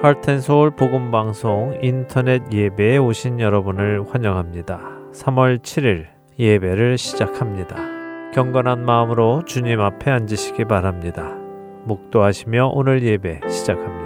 할텐서울 복음방송 인터넷 예배에 오신 여러분을 환영합니다. 3월 7일 예배를 시작합니다. 경건한 마음으로 주님 앞에 앉으시기 바랍니다. 묵도하시며 오늘 예배 시작합니다.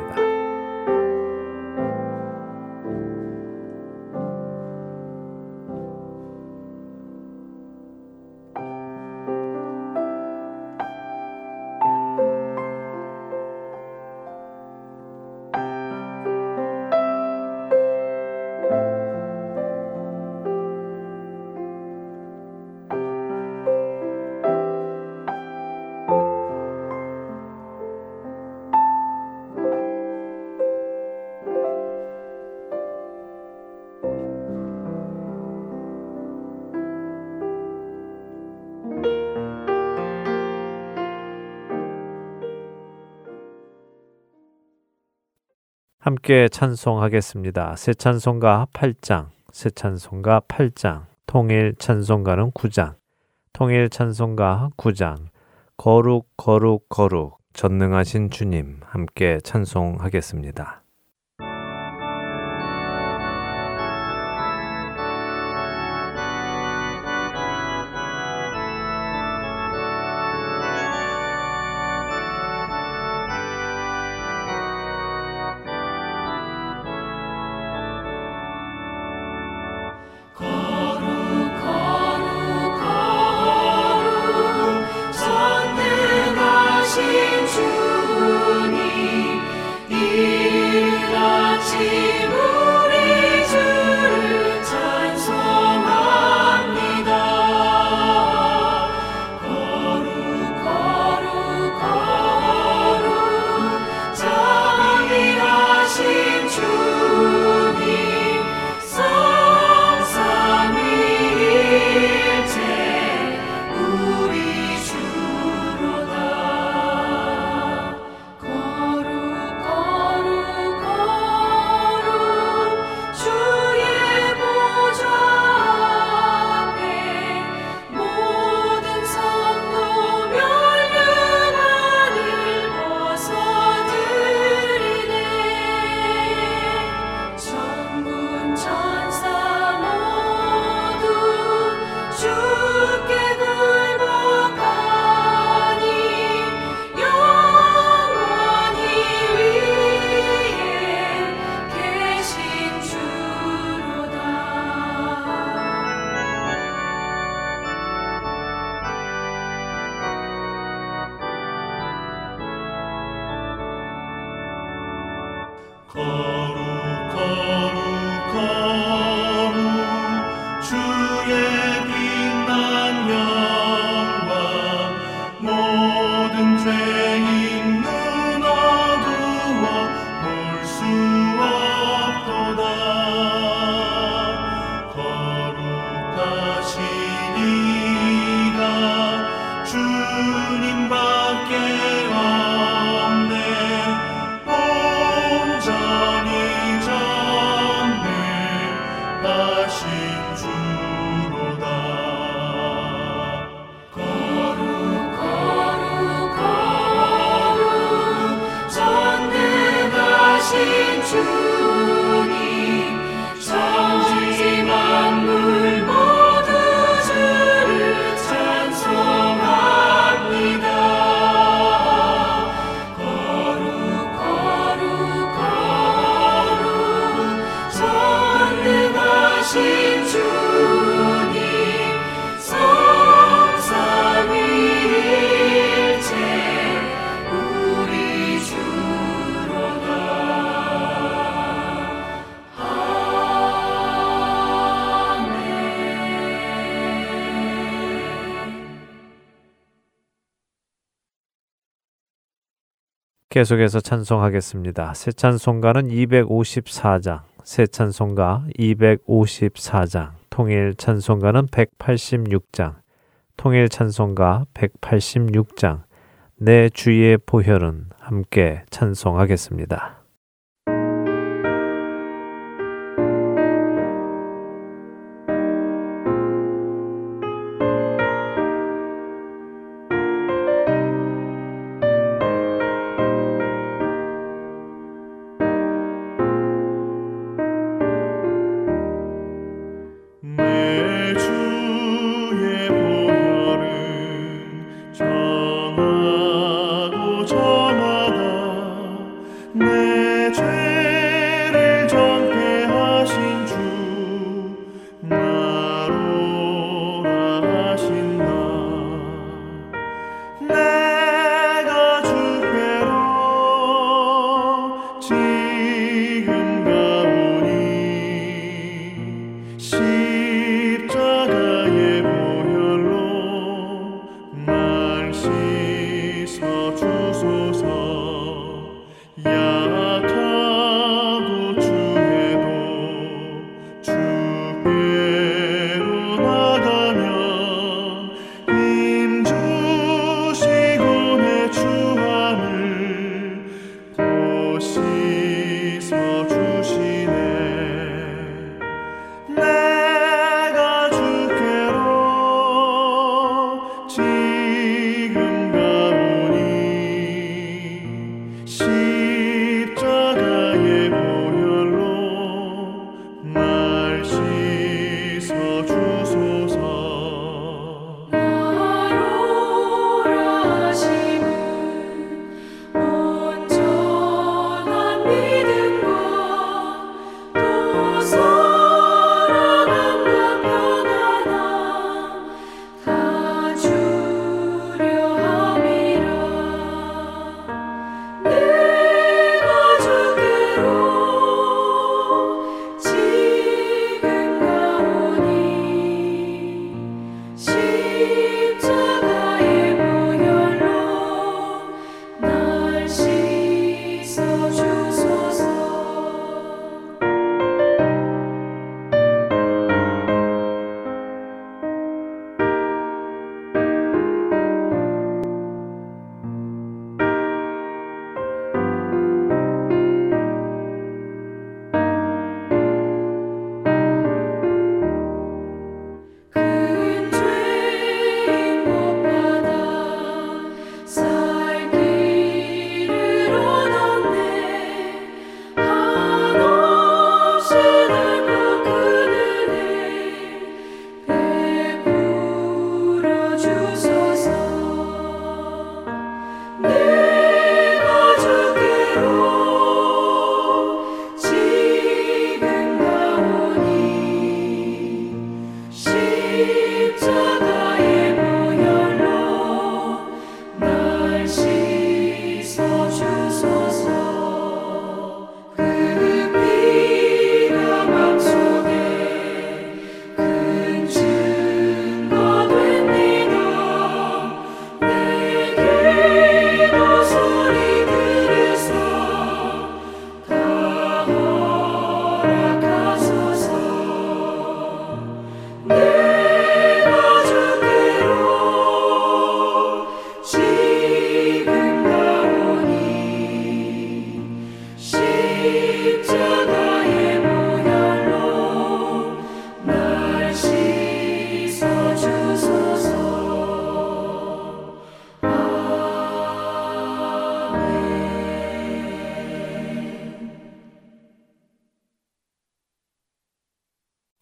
함께 찬송하겠습니다. 새 찬송가 8장, 새 찬송가 8장, 통일 찬송가는 9장, 통일 찬송가 9장, 거룩 거룩 거룩 전능하신 주님 함께 찬송하겠습니다. 계속해서 찬송하겠습니다. 새 찬송가는 254장, 새 찬송가 254장, 통일 찬송가는 186장, 통일 찬송가 186장, 내 주의 보혈은 함께 찬송하겠습니다.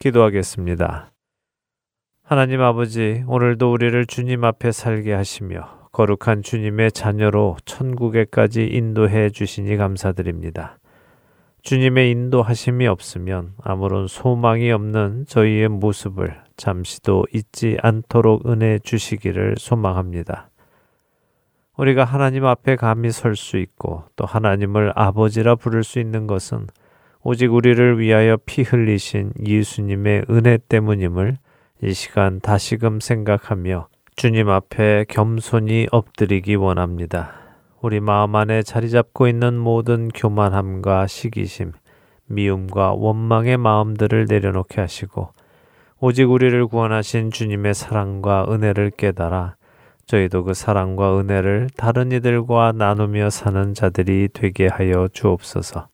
기도하겠습니다. 하나님 아버지, 오늘도 우리를 주님 앞에 살게 하시며 거룩한 주님의 자녀로 천국에까지 인도해 주시니 감사드립니다. 주님의 인도하심이 없으면 아무런 소망이 없는 저희의 모습을 잠시도 잊지 않도록 은혜 주시기를 소망합니다. 우리가 하나님 앞에 감히 설 수 있고 또 하나님을 아버지라 부를 수 있는 것은 오직 우리를 위하여 피 흘리신 예수님의 은혜 때문임을 이 시간 다시금 생각하며 주님 앞에 겸손히 엎드리기 원합니다. 우리 마음 안에 자리 잡고 있는 모든 교만함과 시기심, 미움과 원망의 마음들을 내려놓게 하시고 오직 우리를 구원하신 주님의 사랑과 은혜를 깨달아 저희도 그 사랑과 은혜를 다른 이들과 나누며 사는 자들이 되게 하여 주옵소서.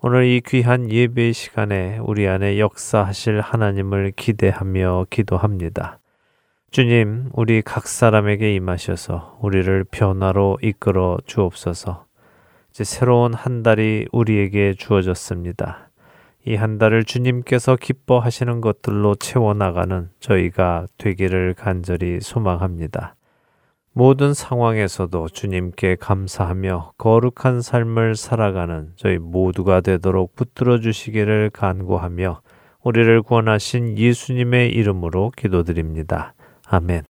오늘 이 귀한 예배 시간에 우리 안에 역사하실 하나님을 기대하며 기도합니다. 주님, 우리 각 사람에게 임하셔서 우리를 변화로 이끌어 주옵소서. 이제 새로운 한 달이 우리에게 주어졌습니다. 이 한 달을 주님께서 기뻐하시는 것들로 채워나가는 저희가 되기를 간절히 소망합니다. 모든 상황에서도 주님께 감사하며 거룩한 삶을 살아가는 저희 모두가 되도록 붙들어 주시기를 간구하며 우리를 구원하신 예수님의 이름으로 기도드립니다. 아멘.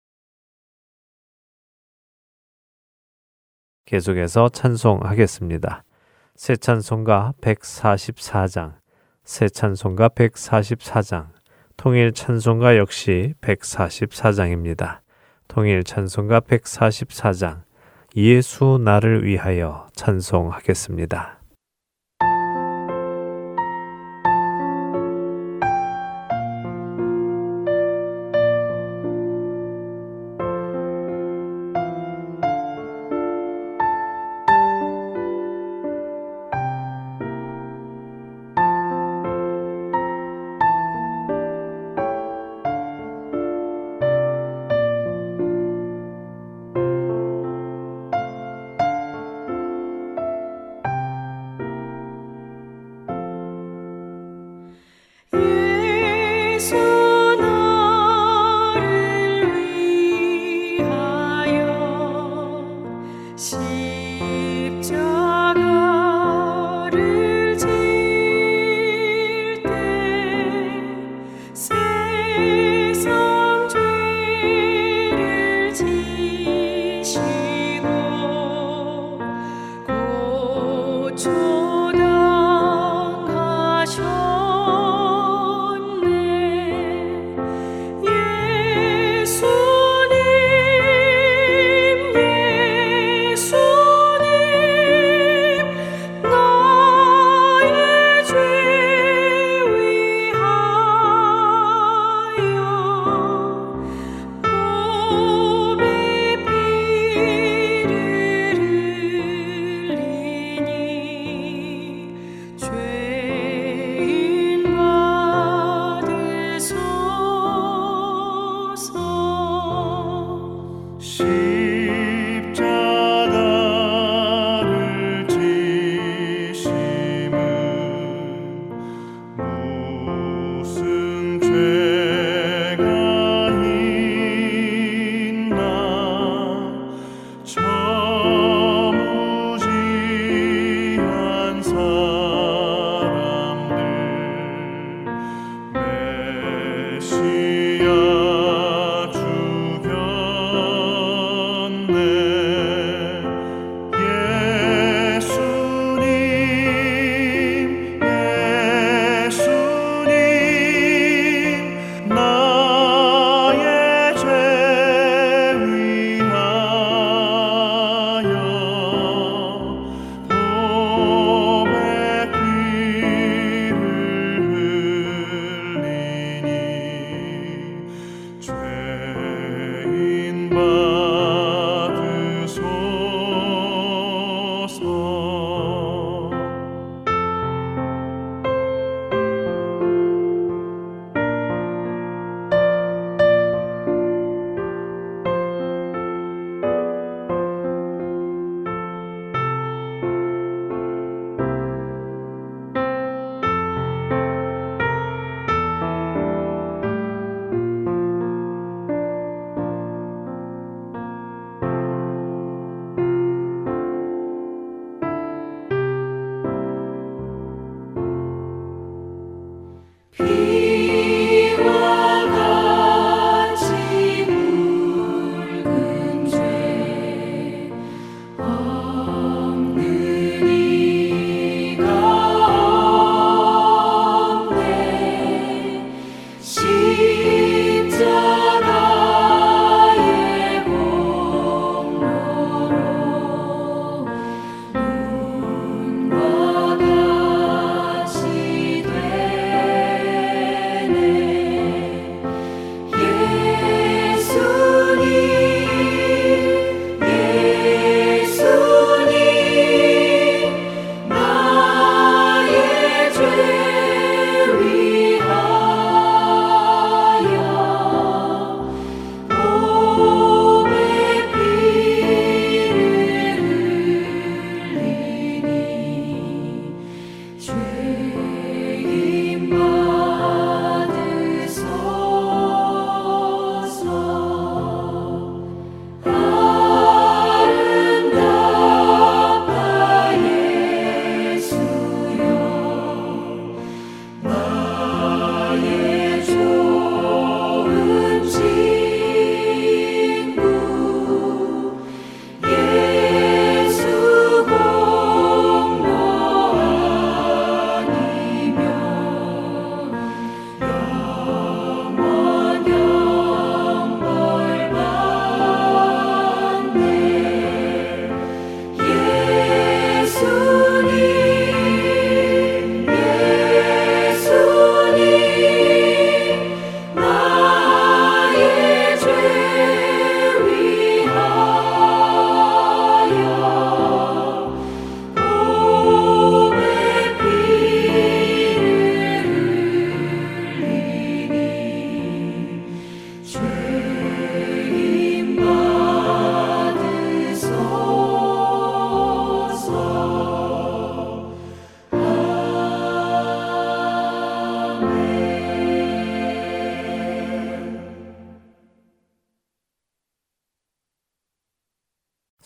계속해서 찬송하겠습니다. 새 찬송가 144장, 새 찬송가 144장, 통일 찬송가 역시 144장입니다. 통일 찬송가 144장 예수 나를 위하여 찬송하겠습니다.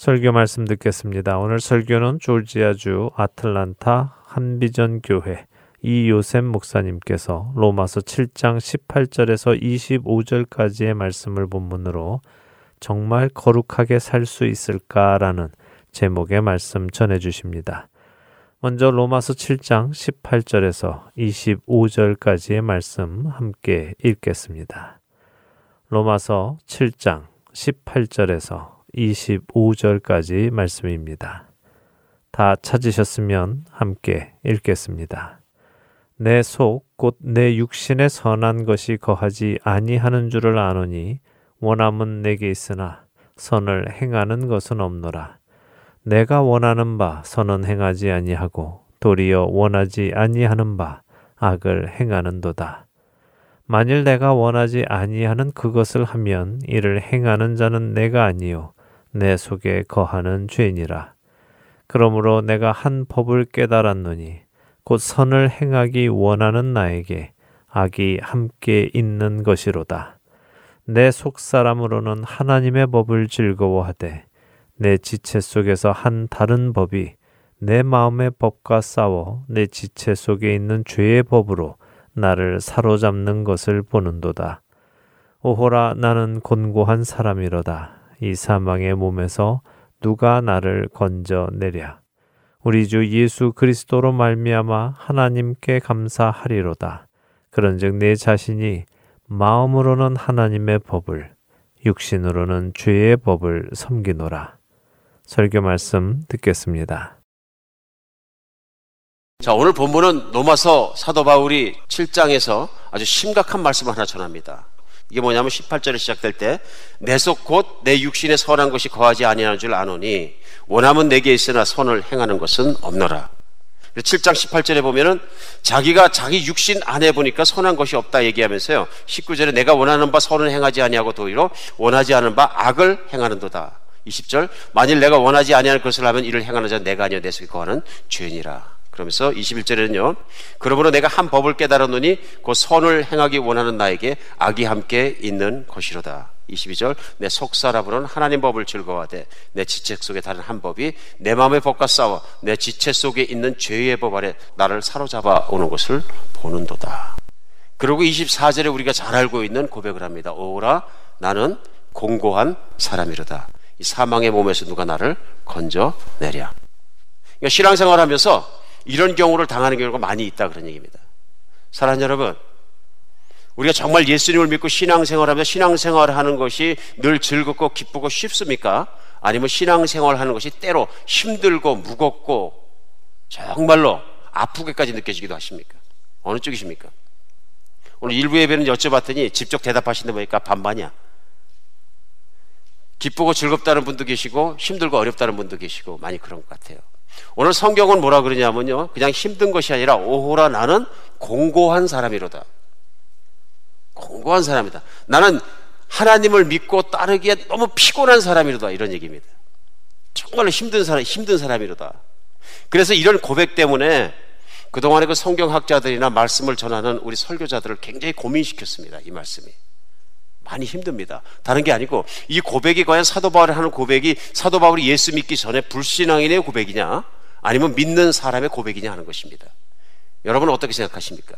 설교 말씀 듣겠습니다. 오늘 설교는 조지아주 아틀란타 한비전 교회 이요셉 목사님께서 로마서 7장 18절에서 25절까지의 말씀을 본문으로 정말 거룩하게 살 수 있을까라는 제목의 말씀 전해 주십니다. 먼저 로마서 7장 18절에서 25절까지의 말씀 함께 읽겠습니다. 로마서 7장 18절에서 25절까지 말씀입니다. 다 찾으셨으면 함께 읽겠습니다. 내 속 곧 내 육신의 선한 것이 거하지 아니하는 줄을 아노니 원함은 내게 있으나 선을 행하는 것은 없노라. 내가 원하는 바 선은 행하지 아니하고 도리어 원하지 아니하는 바 악을 행하는도다. 만일 내가 원하지 아니하는 그것을 하면 이를 행하는 자는 내가 아니요 내 속에 거하는 죄니라. 그러므로 내가 한 법을 깨달았노니 곧 선을 행하기 원하는 나에게 악이 함께 있는 것이로다. 내 속 사람으로는 하나님의 법을 즐거워하되 내 지체 속에서 한 다른 법이 내 마음의 법과 싸워 내 지체 속에 있는 죄의 법으로 나를 사로잡는 것을 보는도다. 오호라 나는 곤고한 사람이로다. 이 사망의 몸에서 누가 나를 건져내랴. 우리 주 예수 그리스도로 말미암아 하나님께 감사하리로다. 그런즉 내 자신이 마음으로는 하나님의 법을 육신으로는 죄의 법을 섬기노라. 설교 말씀 듣겠습니다. 자, 오늘 본문은 로마서 사도 바울이 7장에서 아주 심각한 말씀을 하나 전합니다. 이게 뭐냐면 18절에 시작될 때 내 속 곧 내 육신에 선한 것이 거하지 아니하는 줄 아노니 원함은 내게 있으나 선을 행하는 것은 없노라. 7장 18절에 보면은 자기가 자기 육신 안에 보니까 선한 것이 없다 얘기하면서요. 19절에 내가 원하는 바 선을 행하지 아니하고 도리로 원하지 않은 바 악을 행하는도다. 20절 만일 내가 원하지 아니하는 것을 하면 이를 행하는 자 내가 아니여 내 속에 거하는 죄니라. 그러면서 21절에는요. 그러므로 내가 한 법을 깨달았노니 그 선을 행하기 원하는 나에게 악이 함께 있는 것이로다. 22절 내 속사람으로는 하나님 법을 즐거워하되 내 지체 속에 다른 한 법이 내 마음의 법과 싸워 내 지체 속에 있는 죄의 법 아래 나를 사로잡아 오는 것을 보는도다. 그리고 24절에 우리가 잘 알고 있는 고백을 합니다. 오라 나는 공고한 사람이로다. 이 사망의 몸에서 누가 나를 건져내랴. 그러니까 신앙생활하면서 이런 경우를 당하는 경우가 많이 있다 그런 얘기입니다. 사랑하는 여러분, 우리가 정말 예수님을 믿고 신앙생활하면서 신앙생활하는 것이 늘 즐겁고 기쁘고 쉽습니까? 아니면 신앙생활하는 것이 때로 힘들고 무겁고 정말로 아프게까지 느껴지기도 하십니까? 어느 쪽이십니까? 오늘 일부 예배는 여쭤봤더니 직접 대답하시는 보니까 반반이야. 기쁘고 즐겁다는 분도 계시고 힘들고 어렵다는 분도 계시고 많이 그런 것 같아요. 오늘 성경은 뭐라 그러냐면요. 그냥 힘든 것이 아니라 오호라 나는 공고한 사람이로다. 공고한 사람이다. 나는 하나님을 믿고 따르기에 너무 피곤한 사람이로다. 이런 얘기입니다. 정말로 힘든 사람, 힘든 사람이로다. 그래서 이런 고백 때문에 그동안의 그 성경학자들이나 말씀을 전하는 우리 설교자들을 굉장히 고민시켰습니다. 이 말씀이. 많이 힘듭니다. 다른 게 아니고 이 고백이 과연 사도 바울이 하는 고백이 사도 바울이 예수 믿기 전에 불신앙인의 고백이냐 아니면 믿는 사람의 고백이냐 하는 것입니다. 여러분은 어떻게 생각하십니까?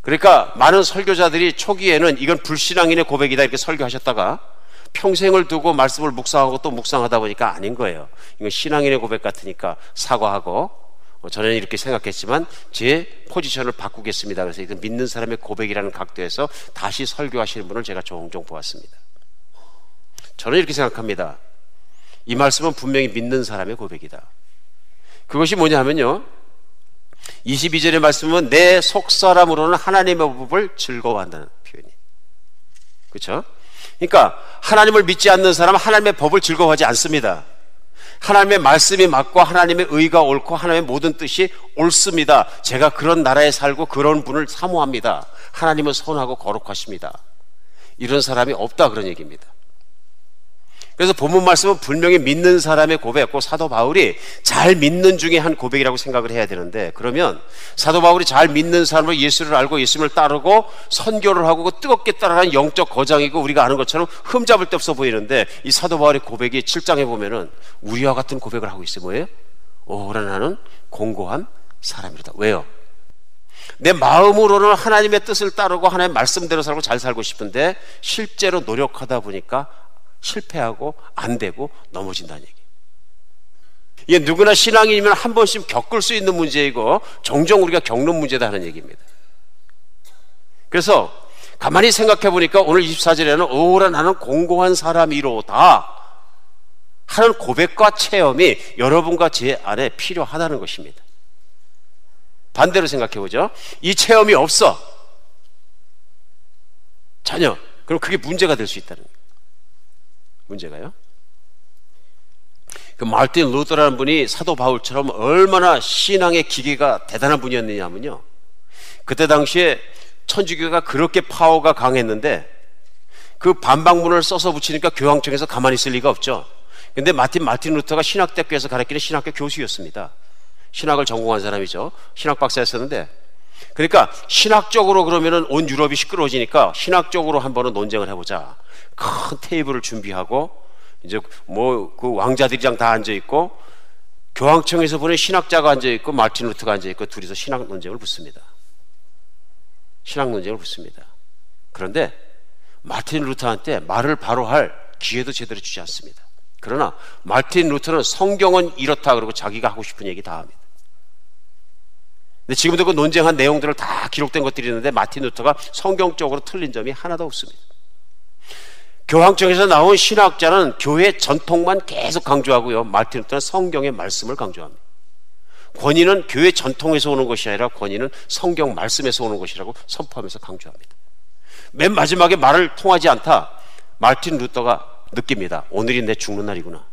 그러니까 많은 설교자들이 초기에는 이건 불신앙인의 고백이다 이렇게 설교하셨다가 평생을 두고 말씀을 묵상하고 또 묵상하다 보니까 아닌 거예요. 이건 신앙인의 고백 같으니까 사과하고 어, 저는 이렇게 생각했지만 제 포지션을 바꾸겠습니다. 그래서 이건 믿는 사람의 고백이라는 각도에서 다시 설교하시는 분을 제가 종종 보았습니다. 저는 이렇게 생각합니다. 이 말씀은 분명히 믿는 사람의 고백이다. 그것이 뭐냐 하면요. 22절의 말씀은 내 속사람으로는 하나님의 법을 즐거워한다는 표현이. 그렇죠? 그러니까 하나님을 믿지 않는 사람은 하나님의 법을 즐거워하지 않습니다. 하나님의 말씀이 맞고 하나님의 의가 옳고 하나님의 모든 뜻이 옳습니다. 제가 그런 나라에 살고 그런 분을 사모합니다. 하나님은 선하고 거룩하십니다. 이런 사람이 없다 그런 얘기입니다. 그래서 본문 말씀은 분명히 믿는 사람의 고백, 꼭 사도 바울이 잘 믿는 중에 한 고백이라고 생각을 해야 되는데, 그러면 사도 바울이 잘 믿는 사람으로 예수를 알고 예수님을 따르고 선교를 하고 그 뜨겁게 따라가는 영적 거장이고 우리가 아는 것처럼 흠잡을 데 없어 보이는데, 이 사도 바울의 고백이 7장에 보면은 우리와 같은 고백을 하고 있어요. 뭐예요? 오라 나는 공고한 사람이다. 왜요? 내 마음으로는 하나님의 뜻을 따르고 하나님의 말씀대로 살고 잘 살고 싶은데 실제로 노력하다 보니까 실패하고 안 되고 넘어진다는 얘기. 이게 누구나 신앙이면 한 번씩 겪을 수 있는 문제이고 종종 우리가 겪는 문제다는 얘기입니다. 그래서 가만히 생각해 보니까 오늘 24절에는 오라 나는 공공한 사람이로다 하는 고백과 체험이 여러분과 제 안에 필요하다는 것입니다. 반대로 생각해 보죠. 이 체험이 없어. 전혀. 그럼 그게 문제가 될 수 있다는 거예요. 문제가요. 그 말틴 루터라는 분이 사도 바울처럼 얼마나 신앙의 기계가 대단한 분이었느냐면요. 그때 당시에 천주교가 그렇게 파워가 강했는데 그 반박문을 써서 붙이니까 교황청에서 가만히 있을 리가 없죠. 근데 마틴 마틴 루터가 신학대학교에서 가르치는 신학교 교수였습니다. 신학을 전공한 사람이죠. 신학 박사였었는데 그러니까 신학적으로 그러면은 온 유럽이 시끄러워지니까 신학적으로 한 번은 논쟁을 해보자. 큰 테이블을 준비하고 이제 뭐 그 왕자들이랑 다 앉아 있고 교황청에서 보낸 신학자가 앉아 있고 마틴 루터가 앉아 있고 둘이서 신학 논쟁을 붙습니다. 신학 논쟁을 붙습니다. 그런데 마틴 루터한테 말을 바로 할 기회도 제대로 주지 않습니다. 그러나 마틴 루터는 성경은 이렇다 그러고 자기가 하고 싶은 얘기 다 합니다. 근데 지금도 그 논쟁한 내용들을 다 기록된 것들이 있는데 마틴 루터가 성경적으로 틀린 점이 하나도 없습니다. 교황청에서 나온 신학자는 교회 전통만 계속 강조하고요. 마틴 루터는 성경의 말씀을 강조합니다. 권위는 교회 전통에서 오는 것이 아니라 권위는 성경 말씀에서 오는 것이라고 선포하면서 강조합니다. 맨 마지막에 말을 통하지 않다. 마틴 루터가 느낍니다. 오늘이 내 죽는 날이구나.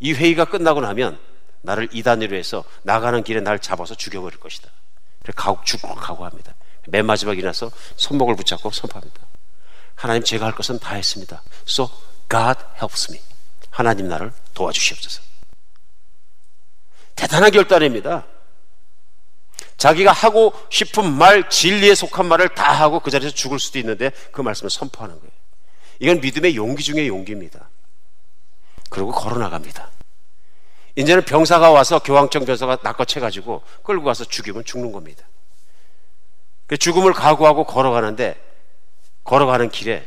이 회의가 끝나고 나면 나를 이단으로 해서 나가는 길에 날 잡아서 죽여버릴 것이다. 가고 죽고 각오합니다. 맨 마지막에 일어나서 손목을 붙잡고 선포합니다. 하나님 제가 할 것은 다 했습니다. So God helps me. 하나님 나를 도와주시옵소서. 대단한 결단입니다. 자기가 하고 싶은 말, 진리에 속한 말을 다 하고 그 자리에서 죽을 수도 있는데 그 말씀을 선포하는 거예요. 이건 믿음의 용기 중의 용기입니다. 그리고 걸어 나갑니다. 이제는 병사가 와서 교황청 병사가 낚아채가지고 끌고 가서 죽이면 죽는 겁니다. 그 죽음을 각오하고 걸어가는데 걸어가는 길에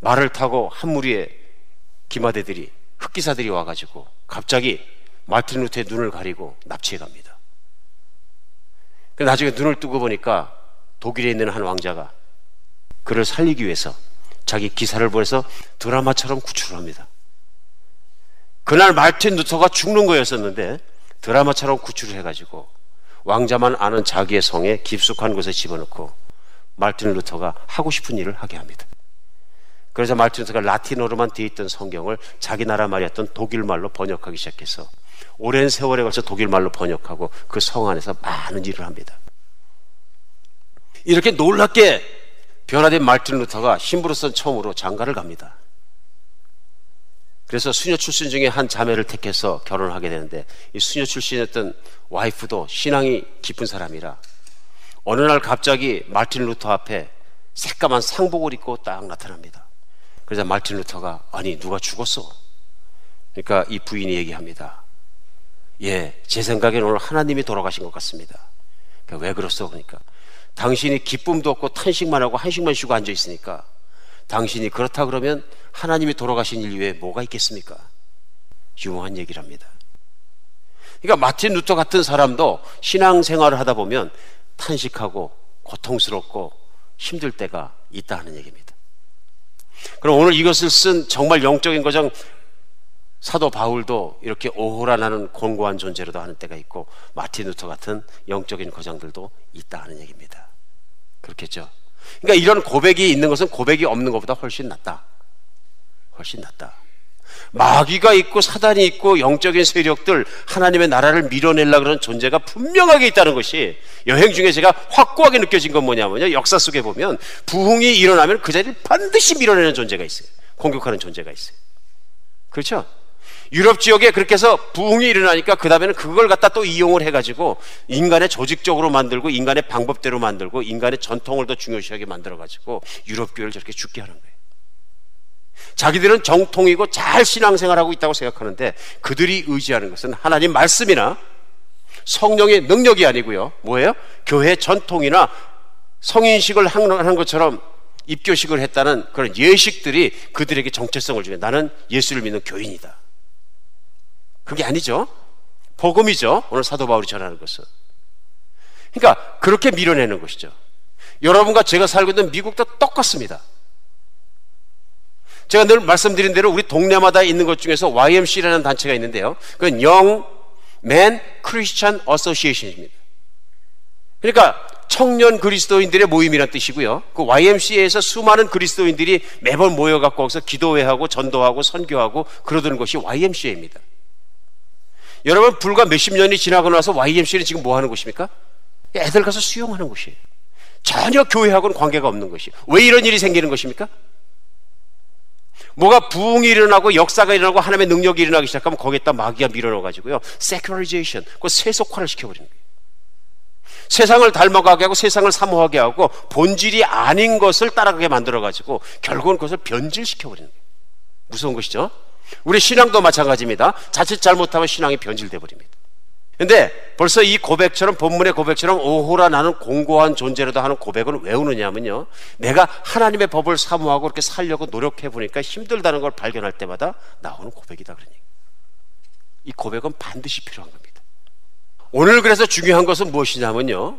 말을 타고 한 무리의 기마대들이 흑기사들이 와가지고 갑자기 마틴 루테의 눈을 가리고 납치해 갑니다. 나중에 눈을 뜨고 보니까 독일에 있는 한 왕자가 그를 살리기 위해서 자기 기사를 보내서 드라마처럼 구출을 합니다. 그날 말틴 루터가 죽는 거였었는데 드라마처럼 구출을 해가지고 왕자만 아는 자기의 성에 깊숙한 곳에 집어넣고 말틴 루터가 하고 싶은 일을 하게 합니다. 그래서 말틴 루터가 라틴어로만 되어 있던 성경을 자기 나라 말이었던 독일 말로 번역하기 시작해서 오랜 세월에 걸쳐 독일 말로 번역하고 그 성 안에서 많은 일을 합니다. 이렇게 놀랍게 변화된 말틴 루터가 신부로서 처음으로 장가를 갑니다. 그래서 수녀 출신 중에 한 자매를 택해서 결혼을 하게 되는데 이 수녀 출신이었던 와이프도 신앙이 깊은 사람이라 어느 날 갑자기 말틴 루터 앞에 새까만 상복을 입고 딱 나타납니다. 그래서 말틴 루터가 아니 누가 죽었어? 그러니까 이 부인이 얘기합니다. 예, 제 생각에는 오늘 하나님이 돌아가신 것 같습니다. 그러니까 왜 그렇소? 그러니까 당신이 기쁨도 없고 탄식만 하고 한식만 쉬고 앉아 있으니까 당신이 그렇다 그러면 하나님이 돌아가신 일 외에 뭐가 있겠습니까? 유명한 얘기랍니다. 그러니까 마틴 루터 같은 사람도 신앙생활을 하다 보면 탄식하고 고통스럽고 힘들 때가 있다 하는 얘기입니다. 그럼 오늘 이것을 쓴 정말 영적인 거장 사도 바울도 이렇게 오호라 나는 곤고한 존재로다 하는 때가 있고 마틴 루터 같은 영적인 거장들도 있다 하는 얘기입니다. 그렇겠죠. 그러니까 이런 고백이 있는 것은 고백이 없는 것보다 훨씬 낫다. 훨씬 낫다. 마귀가 있고 사단이 있고 영적인 세력들 하나님의 나라를 밀어내려 그러는 존재가 분명하게 있다는 것이 여행 중에 제가 확고하게 느껴진 건 뭐냐면요. 역사 속에 보면 부흥이 일어나면 그 자리를 반드시 밀어내는 존재가 있어요. 공격하는 존재가 있어요. 그렇죠? 유럽 지역에 그렇게 해서 부흥이 일어나니까 그 다음에는 그걸 갖다 또 이용을 해가지고 인간의 조직적으로 만들고 인간의 방법대로 만들고 인간의 전통을 더 중요시하게 만들어가지고 유럽 교회를 저렇게 죽게 하는 거예요. 자기들은 정통이고 잘 신앙생활하고 있다고 생각하는데 그들이 의지하는 것은 하나님 말씀이나 성령의 능력이 아니고요. 뭐예요? 교회 전통이나 성인식을 하는 것처럼 입교식을 했다는 그런 예식들이 그들에게 정체성을 주게 나는 예수를 믿는 교인이다. 그게 아니죠. 복음이죠. 오늘 사도 바울이 전하는 것은. 그러니까 그렇게 밀어내는 것이죠. 여러분과 제가 살고 있는 미국도 똑같습니다. 제가 늘 말씀드린 대로 우리 동네마다 있는 것 중에서 YMC라는 단체가 있는데요. 그건 Young Men Christian Association입니다. 그러니까 청년 그리스도인들의 모임이란 뜻이고요. 그 YMCA에서 수많은 그리스도인들이 매번 모여갖고 거기서 기도회하고 전도하고 선교하고 그러던 것이 YMCA입니다. 여러분 불과 몇십 년이 지나고 나서 YMCA는 지금 뭐 하는 곳입니까? 애들 가서 수용하는 곳이에요. 전혀 교회하고는 관계가 없는 것이. 왜 이런 일이 생기는 것입니까? 뭐가 부흥이 일어나고 역사가 일어나고 하나님의 능력이 일어나기 시작하면 거기에다 마귀가 밀어넣어가지고요. 세큐라리제이션, 그 세속화를 시켜버리는 거예요. 세상을 닮아가게 하고 세상을 사모하게 하고 본질이 아닌 것을 따라가게 만들어가지고 결국은 그것을 변질시켜버리는 거예요. 무서운 것이죠. 우리 신앙도 마찬가지입니다. 자칫 잘못하면 신앙이 변질돼 버립니다. 근데 벌써 이 고백처럼 본문의 고백처럼 오호라 나는 공고한 존재라도 하는 고백은 왜 오느냐면요. 내가 하나님의 법을 사모하고 그렇게 살려고 노력해 보니까 힘들다는 걸 발견할 때마다 나오는 고백이다 그러니. 이 고백은 반드시 필요한 겁니다. 오늘 그래서 중요한 것은 무엇이냐면요.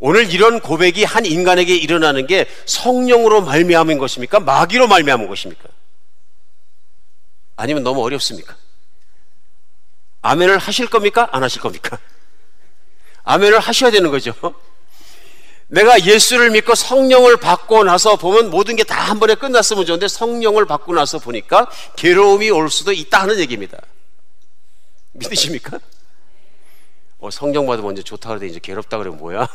오늘 이런 고백이 한 인간에게 일어나는 게 성령으로 말미암은 것입니까? 마귀로 말미암은 것입니까? 아니면 너무 어렵습니까? 아멘을 하실 겁니까? 안 하실 겁니까? 아멘을 하셔야 되는 거죠. 내가 예수를 믿고 성령을 받고 나서 보면 모든 게 다 한 번에 끝났으면 좋은데 성령을 받고 나서 보니까 괴로움이 올 수도 있다 하는 얘기입니다. 믿으십니까? 어, 성령 받으면 이제 좋다 그러더니 이제 괴롭다 그러면 뭐야?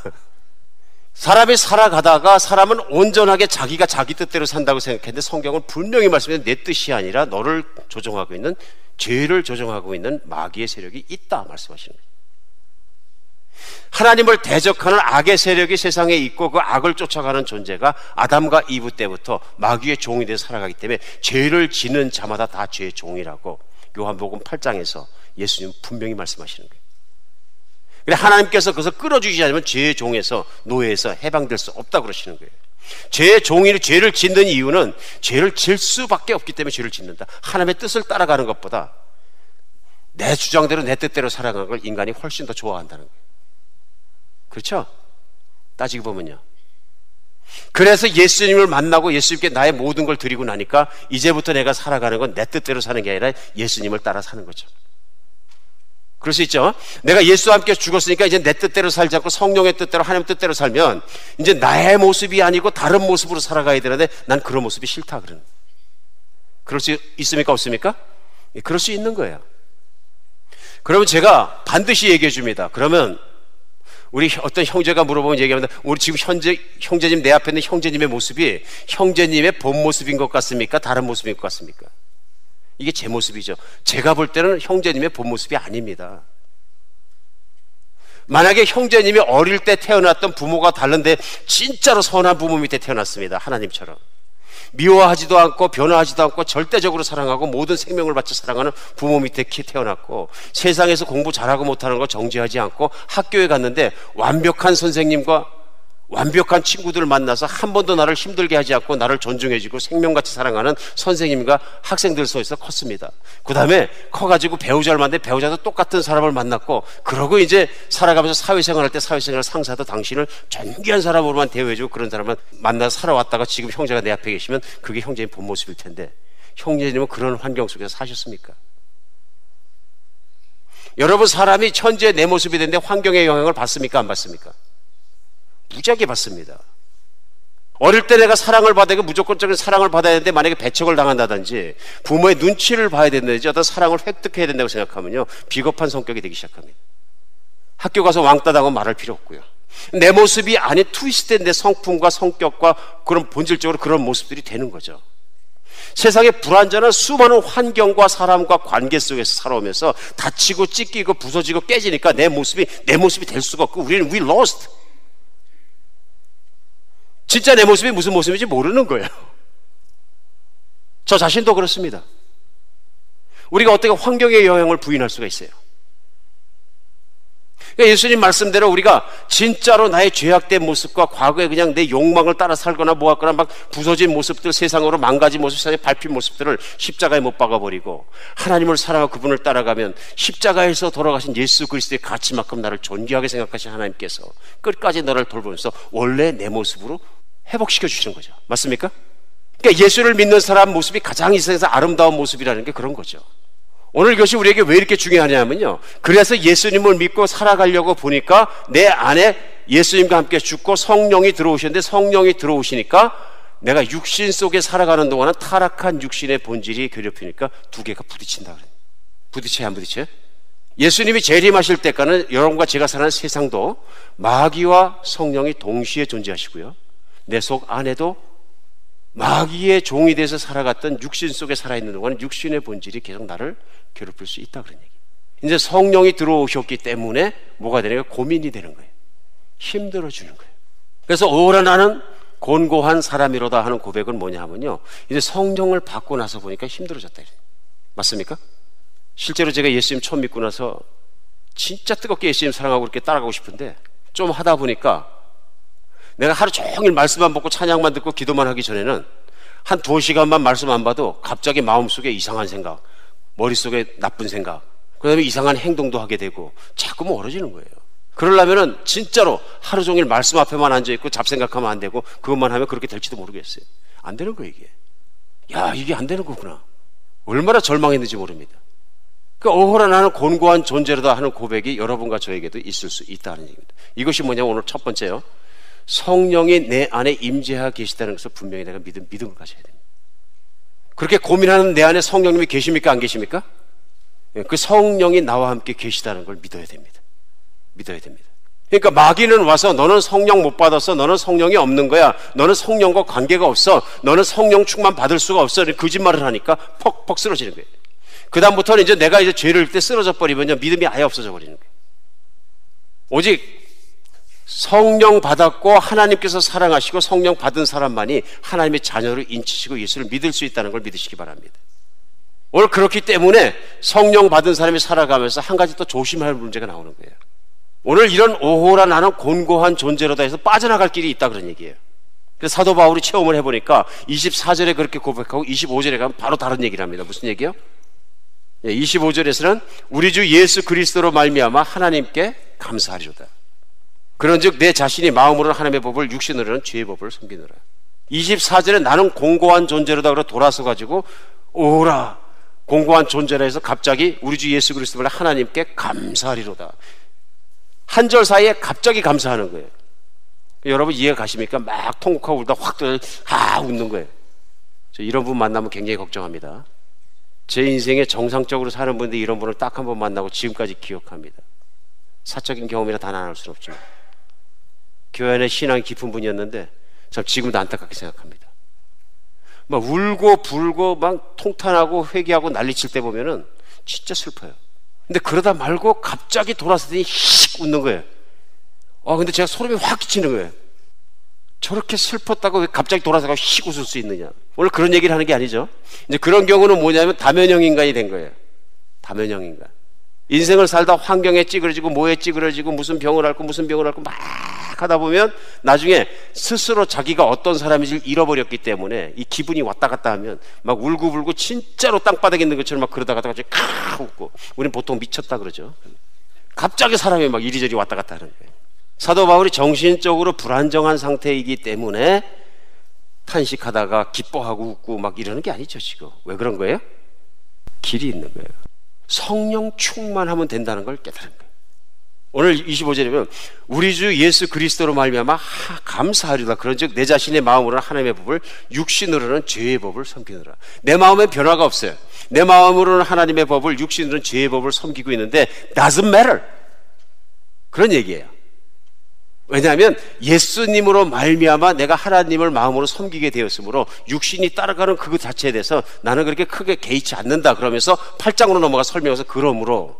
사람이 살아가다가 사람은 온전하게 자기가 자기 뜻대로 산다고 생각했는데 성경은 분명히 말씀해 내 뜻이 아니라 너를 조종하고 있는 죄를 조종하고 있는 마귀의 세력이 있다 말씀하시는 거예요. 하나님을 대적하는 악의 세력이 세상에 있고 그 악을 쫓아가는 존재가 아담과 이브 때부터 마귀의 종이 되어 살아가기 때문에 죄를 지는 자마다 다 죄의 종이라고 요한복음 8장에서 예수님 분명히 말씀하시는 거예요. 하나님께서 그것을 끌어주지 않으면 죄의 종에서 노예에서 해방될 수 없다 그러시는 거예요. 죄의 종이 죄를 짓는 이유는 죄를 질 수밖에 없기 때문에 죄를 짓는다. 하나님의 뜻을 따라가는 것보다 내 주장대로 내 뜻대로 살아가는 걸 인간이 훨씬 더 좋아한다는 거예요. 그렇죠? 따지고 보면요. 그래서 예수님을 만나고 예수님께 나의 모든 걸 드리고 나니까 이제부터 내가 살아가는 건 내 뜻대로 사는 게 아니라 예수님을 따라 사는 거죠. 그럴 수 있죠. 내가 예수와 함께 죽었으니까 이제 내 뜻대로 살지 않고 성령의 뜻대로 하나님 뜻대로 살면 이제 나의 모습이 아니고 다른 모습으로 살아가야 되는데 난 그런 모습이 싫다 그러는. 그럴 수 있습니까 없습니까? 예, 그럴 수 있는 거예요. 그러면 제가 반드시 얘기해 줍니다. 그러면 우리 어떤 형제가 물어보면 얘기합니다. 우리 지금 현재 형제님 내 앞에 있는 형제님의 모습이 형제님의 본 모습인 것 같습니까? 다른 모습인 것 같습니까? 이게 제 모습이죠. 제가 볼 때는 형제님의 본 모습이 아닙니다. 만약에 형제님이 어릴 때 태어났던 부모가 다른데 진짜로 선한 부모 밑에 태어났습니다. 하나님처럼. 미워하지도 않고 변화하지도 않고 절대적으로 사랑하고 모든 생명을 바쳐 사랑하는 부모 밑에 태어났고 세상에서 공부 잘하고 못하는 거 정지하지 않고 학교에 갔는데 완벽한 선생님과 완벽한 친구들을 만나서 한 번도 나를 힘들게 하지 않고 나를 존중해주고 생명같이 사랑하는 선생님과 학생들 속에서 컸습니다. 그 다음에 커가지고 배우자를 만났는데 배우자도 똑같은 사람을 만났고 그러고 이제 살아가면서 사회생활 할 때 사회생활 상사도 당신을 존귀한 사람으로만 대우해주고 그런 사람을 만나서 살아왔다가 지금 형제가 내 앞에 계시면 그게 형제의 본 모습일 텐데 형제님은 그런 환경 속에서 사셨습니까? 여러분 사람이 천재 내 모습이 되는데 환경의 영향을 받습니까? 안 받습니까? 무지하게 받습니다. 어릴 때 내가 사랑을 받아야 무조건적인 사랑을 받아야 되는데 만약에 배척을 당한다든지 부모의 눈치를 봐야 된다든지 어떤 사랑을 획득해야 된다고 생각하면요 비겁한 성격이 되기 시작합니다. 학교 가서 왕따 당하고 말할 필요 없고요. 내 모습이 아닌 트위스트된 내 성품과 성격과 그런 본질적으로 그런 모습들이 되는 거죠. 세상에 불완전한 수많은 환경과 사람과 관계 속에서 살아오면서 다치고 찢기고 부서지고 깨지니까 내 모습이 내 모습이 될 수가 없고 우리는 we lost. 진짜 내 모습이 무슨 모습인지 모르는 거예요. 저 자신도 그렇습니다. 우리가 어떻게 환경의 영향을 부인할 수가 있어요? 그러니까 예수님 말씀대로 우리가 진짜로 나의 죄악된 모습과 과거에 그냥 내 욕망을 따라 살거나 모았거나 막 부서진 모습들 세상으로 망가진 모습, 세상에 밟힌 모습들을 십자가에 못 박아버리고 하나님을 사랑하고 그분을 따라가면 십자가에서 돌아가신 예수 그리스도의 가치만큼 나를 존귀하게 생각하신 하나님께서 끝까지 너를 돌보면서 원래 내 모습으로 회복시켜 주시는 거죠. 맞습니까? 그러니까 예수를 믿는 사람 모습이 가장 이 세상에서 아름다운 모습이라는 게 그런 거죠. 오늘 이것이 우리에게 왜 이렇게 중요하냐면요. 그래서 예수님을 믿고 살아가려고 보니까 내 안에 예수님과 함께 죽고 성령이 들어오셨는데 성령이 들어오시니까 내가 육신 속에 살아가는 동안은 타락한 육신의 본질이 괴롭히니까 두 개가 부딪힌다 그래요. 부딪혀야 안 부딪혀요? 예수님이 재림하실 때까지는 여러분과 제가 사는 세상도 마귀와 성령이 동시에 존재하시고요. 내 속 안에도 마귀의 종이 돼서 살아갔던 육신 속에 살아있는 동안 육신의 본질이 계속 나를 괴롭힐 수 있다 그런 얘기. 이제 성령이 들어오셨기 때문에 뭐가 되냐 고민이 되는 거예요. 힘들어 주는 거예요. 그래서 오라 나는 곤고한 사람이로다 하는 고백은 뭐냐 하면요. 이제 성령을 받고 나서 보니까 힘들어졌다. 맞습니까? 실제로 제가 예수님 처음 믿고 나서 진짜 뜨겁게 예수님 사랑하고 이렇게 따라가고 싶은데 좀 하다 보니까 내가 하루 종일 말씀만 듣고 찬양만 듣고 기도만 하기 전에는 한두 시간만 말씀 안 봐도 갑자기 마음속에 이상한 생각, 머릿속에 나쁜 생각, 그 다음에 이상한 행동도 하게 되고 자꾸 멀어지는 거예요. 그러려면은 진짜로 하루 종일 말씀 앞에만 앉아있고 잡생각하면 안 되고 그것만 하면 그렇게 될지도 모르겠어요. 안 되는 거예요, 이게. 야, 이게 안 되는 거구나. 얼마나 절망했는지 모릅니다. 그 어허라 나는 곤고한 존재로다 하는 고백이 여러분과 저에게도 있을 수 있다는 얘기입니다. 이것이 뭐냐면 오늘 첫 번째요. 성령이 내 안에 임재하 계시다는 것을 분명히 내가 믿음, 믿음을 가져야 됩니다. 그렇게 고민하는 내 안에 성령님이 계십니까? 안 계십니까? 예, 그 성령이 나와 함께 계시다는 걸 믿어야 됩니다. 믿어야 됩니다. 그러니까 마귀는 와서 너는 성령 못 받았어. 너는 성령이 없는 거야. 너는 성령과 관계가 없어. 너는 성령 충만 받을 수가 없어. 거짓말을 하니까 퍽퍽 쓰러지는 거예요. 그다음부터는 이제 내가 이제 죄를 때 쓰러져 버리면 믿음이 아예 없어져 버리는 거예요. 오직 성령 받았고 하나님께서 사랑하시고 성령 받은 사람만이 하나님의 자녀를 인치시고 예수를 믿을 수 있다는 걸 믿으시기 바랍니다. 오늘 그렇기 때문에 성령 받은 사람이 살아가면서 한 가지 또 조심할 문제가 나오는 거예요. 오늘 이런 오호라 나는 곤고한 존재로다 해서 빠져나갈 길이 있다 그런 얘기예요. 그래서 사도 바울이 체험을 해보니까 24절에 그렇게 고백하고 25절에 가면 바로 다른 얘기를 합니다. 무슨 얘기요? 25절에서는 예, 우리 주 예수 그리스도로 말미암아 하나님께 감사하리로다. 그런즉 내 자신이 마음으로 하나님의 법을 육신으로는 죄의 법을 숨기느라. 24절에 나는 공고한 존재로다 그러 돌아서 가지고 오라 공고한 존재라 해서 갑자기 우리 주 예수 그리스도를 하나님께 감사하리로다. 한 절 사이에 갑자기 감사하는 거예요. 여러분 이해 가십니까? 막 통곡하고 울다 확하 웃는 거예요. 저 이런 분 만나면 굉장히 걱정합니다. 제 인생에 정상적으로 사는 분들 이런 분을 딱 한 번 만나고 지금까지 기억합니다. 사적인 경험이라 다 나눌 수는 없지만. 교회 안에 신앙이 깊은 분이었는데 참 지금도 안타깝게 생각합니다. 막 울고 불고 막 통탄하고 회개하고 난리칠 때 보면은 진짜 슬퍼요. 근데 그러다 말고 갑자기 돌아서더니 씩 웃는 거예요. 아, 근데 제가 소름이 확 끼치는 거예요. 저렇게 슬펐다고 왜 갑자기 돌아서가 씩 웃을 수 있느냐. 오늘 그런 얘기를 하는 게 아니죠. 이제 그런 경우는 뭐냐면 다면형 인간이 된 거예요. 다면형 인간. 인생을 살다 환경에 찌그러지고 뭐에 찌그러지고 무슨 병을 앓고 무슨 병을 앓고 막 하다 보면 나중에 스스로 자기가 어떤 사람인지 잃어버렸기 때문에 이 기분이 왔다 갔다 하면 막 울고불고 진짜로 땅바닥에 있는 것처럼 막 그러다가 갑자기 카 웃고 우리는 보통 미쳤다 그러죠. 갑자기 사람이 막 이리저리 왔다 갔다 하는 거예요. 사도 바울이 정신적으로 불안정한 상태이기 때문에 탄식하다가 기뻐하고 웃고 막 이러는 게 아니죠, 지금. 왜 그런 거예요? 길이 있는 거예요. 성령 충만하면 된다는 걸 깨달은 거예요. 오늘 25절에 보면 우리 주 예수 그리스도로 말미암아 감사하리라 그런즉 내 자신의 마음으로는 하나님의 법을 육신으로는 죄의 법을 섬기느라 내 마음에 변화가 없어요. 내 마음으로는 하나님의 법을 육신으로는 죄의 법을 섬기고 있는데 doesn't matter 그런 얘기예요. 왜냐하면 예수님으로 말미암아 내가 하나님을 마음으로 섬기게 되었으므로 육신이 따라가는 그 자체에 대해서 나는 그렇게 크게 개의치 않는다 그러면서 8장으로 넘어가 설명해서 그러므로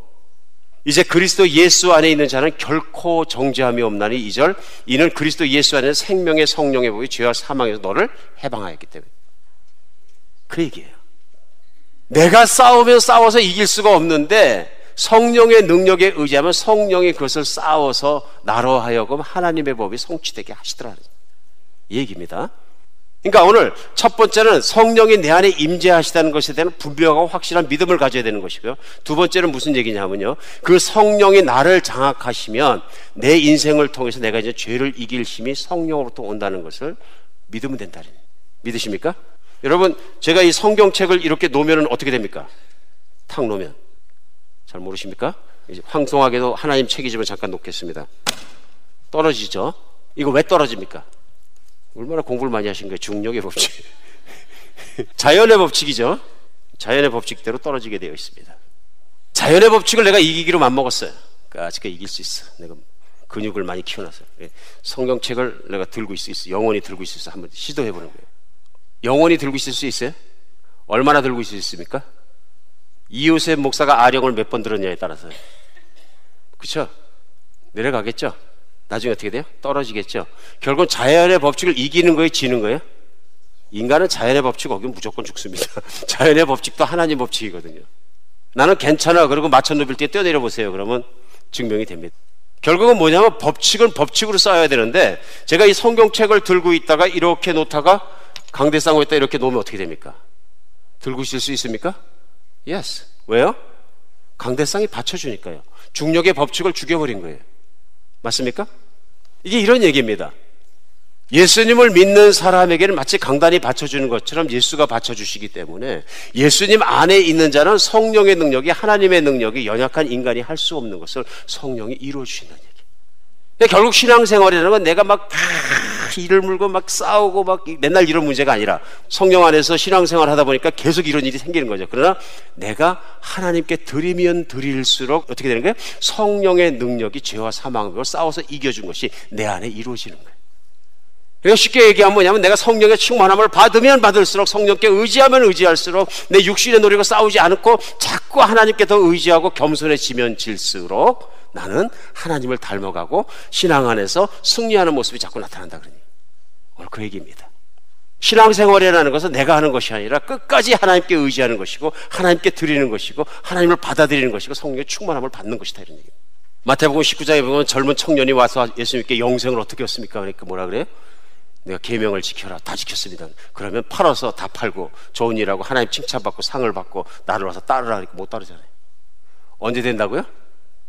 이제 그리스도 예수 안에 있는 자는 결코 정죄함이 없나니 이절 이는 그리스도 예수 안에 생명의 성령의 법이 죄와 사망에서 너를 해방하였기 때문에 그 얘기예요. 내가 싸우면 싸워서 이길 수가 없는데 성령의 능력에 의지하면 성령이 그것을 싸워서 나로 하여금 하나님의 법이 성취되게 하시더라는 얘기입니다. 그러니까 오늘 첫 번째는 성령이 내 안에 임재하시다는 것에 대한 분명하고 확실한 믿음을 가져야 되는 것이고요. 두 번째는 무슨 얘기냐면요. 그 성령이 나를 장악하시면 내 인생을 통해서 내가 이제 죄를 이길 힘이 성령으로부터 온다는 것을 믿으면 된다는 믿으십니까? 여러분, 제가 이 성경책을 이렇게 놓으면 어떻게 됩니까? 탁 놓으면 잘 모르십니까? 이제 황송하게도 하나님 책이지만 잠깐 놓겠습니다. 떨어지죠? 이거 왜 떨어집니까? 얼마나 공부를 많이 하신 거예요? 중력의 법칙. 자연의 법칙이죠. 자연의 법칙대로 떨어지게 되어 있습니다. 자연의 법칙을 내가 이기기로 맘먹었어요. 그러니까 아직 이길 수 있어. 내가 근육을 많이 키워놨어요. 예. 성경책을 내가 들고 있을 수 있어. 영원히 들고 있을 수 있어. 한번 시도해보는 거예요. 영원히 들고 있을 수 있어요? 얼마나 들고 있을 수 있습니까? 이웃의 목사가 아령을 몇 번 들었냐에 따라서 그렇죠? 내려가겠죠? 나중에 어떻게 돼요? 떨어지겠죠? 결국 자연의 법칙을 이기는 거예요? 지는 거예요? 인간은 자연의 법칙 어기면 무조건 죽습니다. 자연의 법칙도 하나님 법칙이거든요. 나는 괜찮아. 그리고 마천 누빌 때 뛰어내려 보세요. 그러면 증명이 됩니다. 결국은 뭐냐면 법칙은 법칙으로 쌓아야 되는데 제가 이 성경책을 들고 있다가 이렇게 놓다가 강대상호에다 이렇게 놓으면 어떻게 됩니까? 들고 있을 수 있습니까? Yes. 왜요? 강대상이 받쳐주니까요. 중력의 법칙을 죽여버린 거예요. 맞습니까? 이게 이런 얘기입니다. 예수님을 믿는 사람에게는 마치 강단이 받쳐주는 것처럼 예수가 받쳐주시기 때문에 예수님 안에 있는 자는 성령의 능력이 하나님의 능력이 연약한 인간이 할 수 없는 것을 성령이. 근데 결국 신앙생활이라는 건 내가 막 이를 물고 막 싸우고 막 맨날 이런 문제가 아니라 성령 안에서 신앙생활 하다 보니까 계속 이런 일이 생기는 거죠. 그러나 내가 하나님께 드리면 드릴수록 어떻게 되는 거예요? 성령의 능력이 죄와 사망을 싸워서 이겨준 것이 내 안에 이루어지는 거예요. 그러니까 쉽게 얘기하면 뭐냐면 내가 성령의 충만함을 받으면 받을수록 성령께 의지하면 의지할수록 내 육신의 노력을 싸우지 않고 자꾸 하나님께 더 의지하고 겸손해지면 질수록 나는 하나님을 닮아가고 신앙 안에서 승리하는 모습이 자꾸 나타난다 그러니 오늘 그 얘기입니다. 신앙생활이라는 것은 내가 하는 것이 아니라 끝까지 하나님께 의지하는 것이고 하나님께 드리는 것이고 하나님을 받아들이는 것이고 성령의 충만함을 받는 것이다 이런 얘기. 마태복음 19장에 보면 젊은 청년이 와서 예수님께 영생을 어떻게 했습니까? 그러니까 뭐라 그래요? 내가 계명을 지켜라 다 지켰습니다. 그러면 팔아서 다 팔고 좋은 일하고 하나님 칭찬받고 상을 받고 나를 와서 따르라 그러니까 못 따르잖아요. 언제 된다고요?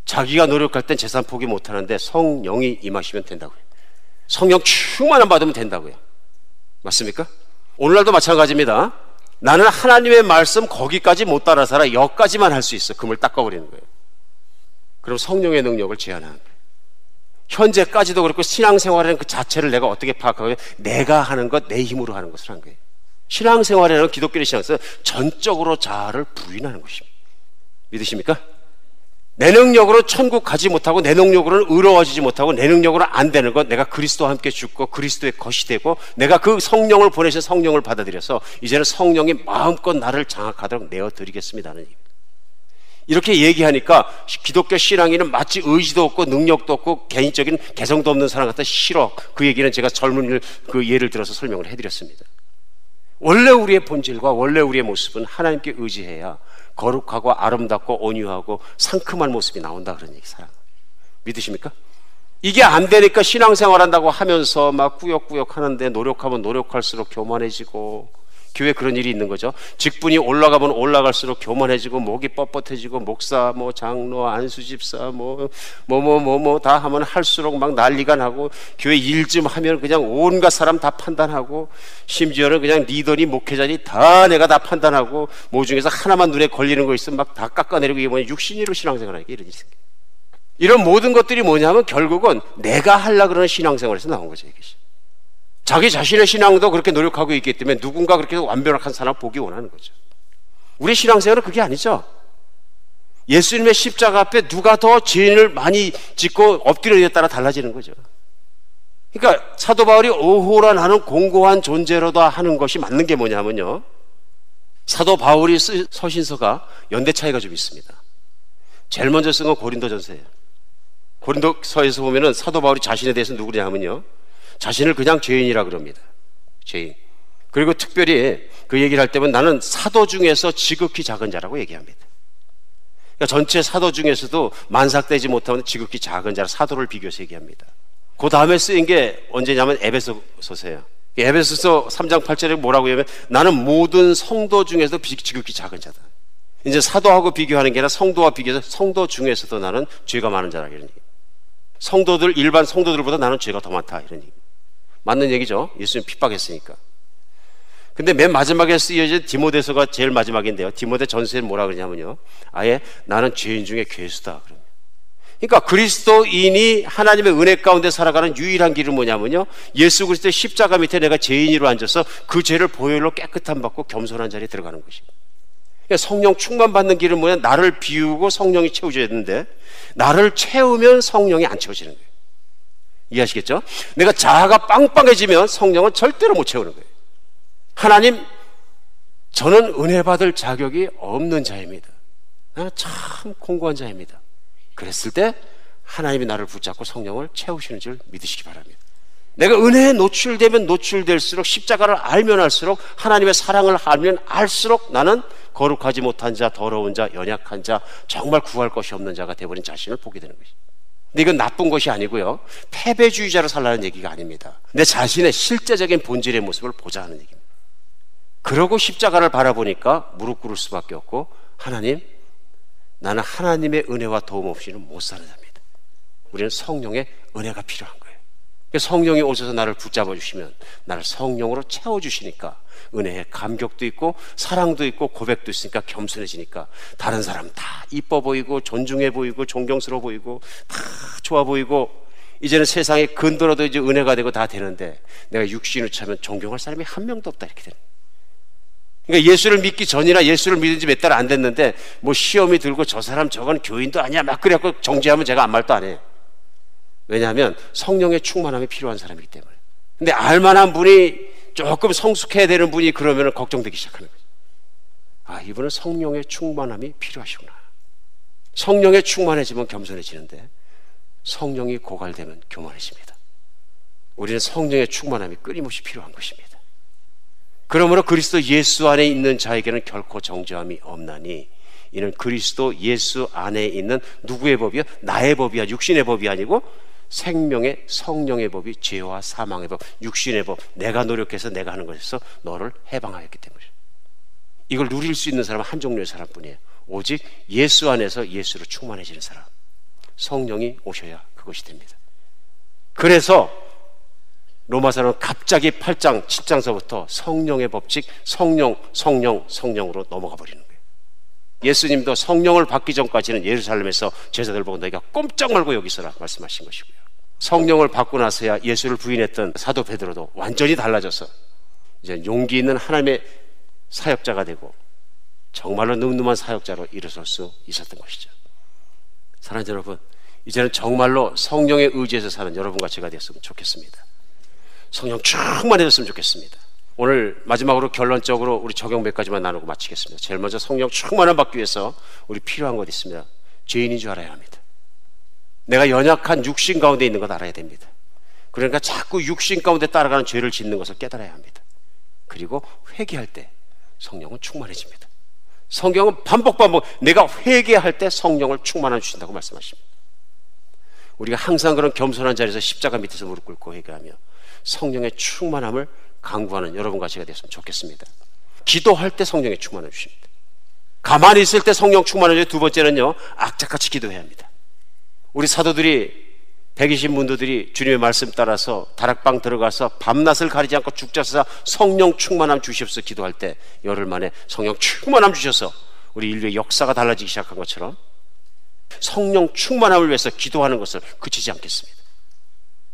자기가 노력할 땐 재산 포기 못 하는데 성령이 임하시면 된다고요. 성령 충만함 받으면 된다고요. 맞습니까? 오늘날도 마찬가지입니다. 나는 하나님의 말씀 거기까지 못 따라 살아 여기까지만 할 수 있어. 금을 닦아버리는 거예요. 그럼 성령의 능력을 거예요. 현재까지도 그렇고 신앙생활이라는 그 자체를 내가 어떻게 파악하고 내가 하는 것, 내 힘으로 하는 것을 한 거예요. 신앙생활이라는 기독교의 신앙에서 전적으로 자아를 부인하는 것입니다. 믿으십니까? 내 능력으로 천국 가지 못하고 내 능력으로는 의로워지지 못하고 내 능력으로 안 되는 것 내가 그리스도와 함께 죽고 그리스도의 것이 되고 내가 그 성령을 보내신 성령을 받아들여서 이제는 성령이 마음껏 나를 장악하도록 내어드리겠습니다는 이렇게 얘기하니까 기독교 신앙인은 마치 의지도 없고 능력도 없고 개인적인 개성도 없는 사람 같아 싫어. 그 얘기는 제가 젊은 그 예를 들어서 설명을 해드렸습니다. 원래 우리의 본질과 원래 우리의 모습은 하나님께 의지해야 거룩하고 아름답고 온유하고 상큼한 모습이 나온다 그런 얘기 사랑. 믿으십니까? 이게 안 되니까 신앙생활 한다고 하면서 막 꾸역꾸역 하는데 노력하면 노력할수록 교만해지고 교회 그런 일이 있는 거죠. 직분이 올라가면 올라갈수록 교만해지고 목이 뻣뻣해지고 목사 뭐 장로 안수집사 뭐 뭐 뭐 뭐 뭐 다 하면 할수록 막 난리가 나고 교회 일 좀 하면 그냥 온갖 사람 다 판단하고 심지어는 그냥 리더니 목회자니 다 내가 다 판단하고 뭐 중에서 하나만 눈에 걸리는 거 있으면 막 다 깎아내리고 이게 뭐냐 육신으로 신앙생활하니까 이런 일이 생겨. 이런 모든 것들이 뭐냐면 결국은 내가 하려 그러는 신앙생활에서 나온 거죠 이것이. 자기 자신의 신앙도 그렇게 노력하고 있기 때문에 누군가 그렇게 완벽한 사람 보기 원하는 거죠. 우리 신앙생활은 그게 아니죠. 예수님의 십자가 앞에 누가 더 죄인을 많이 짓고 엎드려에 따라 달라지는 거죠. 그러니까 사도 바울이 오호라 나는 공고한 존재로다 하는 것이 맞는 게 뭐냐면요. 사도 바울이 쓴 서신서가 연대 차이가 좀 있습니다. 제일 먼저 쓴 건 고린도전서예요. 고린도서에서 보면은 사도 바울이 자신에 대해서 누구냐 하면요. 자신을 그냥 죄인이라 그럽니다. 죄인. 그리고 특별히 그 얘기를 할 때면 나는 사도 중에서 지극히 작은 자라고 얘기합니다. 그러니까 전체 사도 중에서도 만삭되지 못하는 지극히 작은 자라 사도를 비교해서 얘기합니다. 그 다음에 쓰인 게 언제냐면 에베소서세요. 에베소서 3장 8절에 뭐라고 하면 나는 모든 성도 중에서 지극히 작은 자다. 이제 사도하고 비교하는 게 아니라 성도와 비교해서 성도 중에서도 나는 죄가 많은 자라 이런 얘기. 성도들 일반 성도들보다 나는 죄가 더 많다 이런 얘기. 맞는 얘기죠. 예수님 핍박했으니까. 근데 맨 마지막에 쓰여진 디모데서가 제일 마지막인데요. 디모데 전서에 뭐라 그러냐면요. 아예 나는 죄인 중에 괴수다. 그러니까 그리스도인이 하나님의 은혜 가운데 살아가는 유일한 길은 뭐냐면요. 예수 그리스도의 십자가 밑에 내가 죄인으로 앉아서 그 죄를 보혈로 깨끗한 받고 겸손한 자리에 들어가는 것입니다. 그러니까 성령 충만 받는 길은 뭐냐? 나를 비우고 성령이 채워줘야 되는데 나를 채우면 성령이 안 채워지는 거예요. 이해하시겠죠? 내가 자아가 빵빵해지면 성령은 절대로 못 채우는 거예요. 하나님, 저는 은혜 받을 자격이 없는 자입니다. 나는 참 공고한 자입니다. 그랬을 때 하나님이 나를 붙잡고 성령을 채우시는 줄 믿으시기 바랍니다. 내가 은혜에 노출되면 노출될수록 십자가를 알면 알수록 하나님의 사랑을 알면 알수록 나는 거룩하지 못한 자, 더러운 자, 연약한 자, 정말 구할 것이 없는 자가 되버린 자신을 보게 되는 것입니다. 근데 이건 나쁜 것이 아니고요. 패배주의자로 살라는 얘기가 아닙니다. 내 자신의 실제적인 본질의 모습을 보자 하는 얘기입니다. 그러고 십자가를 바라보니까 무릎 꿇을 수밖에 없고 하나님, 나는 하나님의 은혜와 도움 없이는 못 사는 자입니다. 우리는 성령의 은혜가 필요한 거예요. 성령이 오셔서 나를 붙잡아 주시면 나를 성령으로 채워 주시니까 은혜에 감격도 있고 사랑도 있고 고백도 있으니까 겸손해지니까 다른 사람 다 이뻐 보이고 존중해 보이고 존경스러워 보이고 다 좋아 보이고 이제는 세상에 근더라도 이제 은혜가 되고 다 되는데 내가 육신을 차면 존경할 사람이 한 명도 없다 이렇게 되는 그러니까 예수를 믿기 전이나 예수를 믿은 지 몇 달 안 됐는데 뭐 시험이 들고 저 사람 저건 교인도 아니야 막 그래갖고 정지하면 제가 아무 말도 안 해요. 왜냐하면 성령의 충만함이 필요한 사람이기 때문에. 근데 알만한 분이 조금 성숙해야 되는 분이 그러면 걱정되기 시작하는 거죠. 아, 이분은 성령의 충만함이 필요하시구나. 성령의 충만해지면 겸손해지는데 성령이 고갈되면 교만해집니다. 우리는 성령의 충만함이 끊임없이 필요한 것입니다. 그러므로 그리스도 예수 안에 있는 자에게는 결코 정죄함이 없나니 이는 그리스도 예수 안에 있는 누구의 법이요? 나의 법이야. 육신의 법이 아니고 생명의 성령의 법이 죄와 사망의 법, 육신의 법, 내가 노력해서 내가 하는 것에서 너를 해방하였기 때문에 이걸 누릴 수 있는 사람은 한 종류의 사람뿐이에요. 오직 예수 안에서 예수로 충만해지는 사람. 성령이 오셔야 그것이 됩니다. 그래서 로마서는 갑자기 8장, 7장서부터 성령의 법칙, 성령, 성령, 성령으로 넘어가 버리는. 예수님도 성령을 받기 전까지는 예루살렘에서 제자들 보고 너희가 꼼짝 말고 여기 서라 말씀하신 것이고요. 성령을 받고 나서야 예수를 부인했던 사도 베드로도 완전히 달라져서 이제 용기 있는 하나님의 사역자가 되고 정말로 늠름한 사역자로 일어설 수 있었던 것이죠. 사랑하는 여러분, 이제는 정말로 성령의 의지에서 사는 여러분과 제가 됐으면 좋겠습니다. 성령 충만해졌으면 좋겠습니다. 오늘 마지막으로 결론적으로 우리 적용 몇 가지만 나누고 마치겠습니다. 제일 먼저 성령 충만을 받기 위해서 우리 필요한 것 있습니다. 죄인인 줄 알아야 합니다. 내가 연약한 육신 가운데 있는 것 알아야 됩니다. 그러니까 자꾸 육신 가운데 따라가는 죄를 짓는 것을 깨달아야 합니다. 그리고 회개할 때 성령은 충만해집니다. 성경은 반복 반복 내가 회개할 때 성령을 충만해 주신다고 말씀하십니다. 우리가 항상 그런 겸손한 자리에서 십자가 밑에서 무릎 꿇고 회개하며 성령의 충만함을 강구하는 여러분과 제가 됐으면 좋겠습니다. 기도할 때 성령의 충만을 주십니다. 가만히 있을 때 성령 충만을 두 번째는요, 악착같이 기도해야 합니다. 우리 사도들이 120 문도들이 주님의 말씀 따라서 다락방 들어가서 밤낮을 가리지 않고 죽자서 성령 충만함 주시옵소서 기도할 때 열흘 만에 성령 충만함 주셔서 우리 인류의 역사가 달라지기 시작한 것처럼 성령 충만함을 위해서 기도하는 것을 그치지 않겠습니다.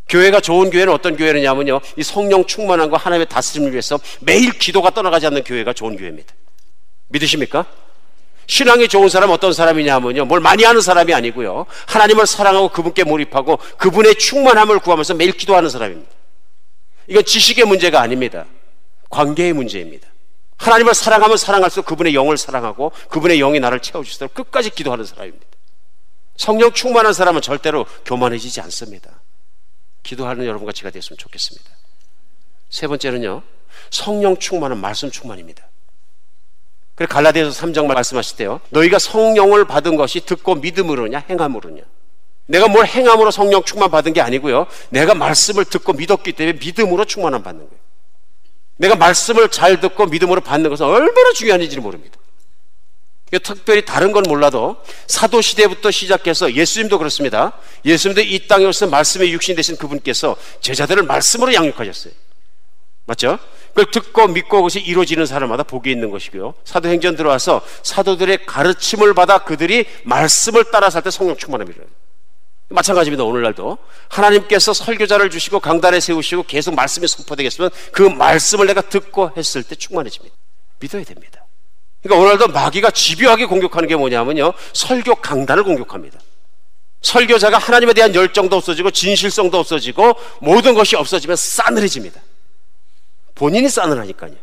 교회가 좋은 교회는 어떤 교회느냐면요. 이 성령 충만함과 하나님의 다스림을 위해서 매일 기도가 떠나가지 않는 교회가 좋은 교회입니다. 믿으십니까? 신앙이 좋은 사람 어떤 사람이냐면요. 뭘 많이 하는 사람이 아니고요. 하나님을 사랑하고 그분께 몰입하고 그분의 충만함을 구하면서 매일 기도하는 사람입니다. 이건 지식의 문제가 아닙니다. 관계의 문제입니다. 하나님을 사랑하면 사랑할수록 그분의 영을 사랑하고 그분의 영이 나를 채워주시도록 끝까지 기도하는 사람입니다. 성령 충만한 사람은 절대로 교만해지지 않습니다. 기도하는 여러분과 제가 됐으면 좋겠습니다. 세 번째는요, 성령 충만은 말씀 충만입니다. 그래 갈라디아서 3장 말씀하실 때요. 너희가 성령을 받은 것이 듣고 믿음으로냐 행함으로냐. 내가 뭘 행함으로 성령 충만 받은 게 아니고요. 내가 말씀을 듣고 믿었기 때문에 믿음으로 충만함 받는 거예요. 내가 말씀을 잘 듣고 믿음으로 받는 것은 얼마나 중요한지를 모릅니다. 특별히 다른 건 몰라도 사도 시대부터 시작해서 예수님도 그렇습니다. 예수님도 이 땅에 오셔서 말씀의 육신 되신 그분께서 제자들을 말씀으로 양육하셨어요. 맞죠? 그걸 듣고 믿고 그것이 이루어지는 사람마다 복이 있는 것이고요. 사도행전 들어와서 사도들의 가르침을 받아 그들이 말씀을 따라 살 때 성령 충만함이래요. 마찬가지입니다. 오늘날도 하나님께서 설교자를 주시고 강단에 세우시고 계속 말씀이 선포되겠으면 그 말씀을 내가 듣고 했을 때 충만해집니다. 믿어야 됩니다. 그러니까 오늘도 마귀가 집요하게 공격하는 게 뭐냐면요. 설교 강단을 공격합니다. 설교자가 하나님에 대한 열정도 없어지고 진실성도 없어지고 모든 것이 없어지면 싸늘해집니다. 본인이 싸늘하니까요.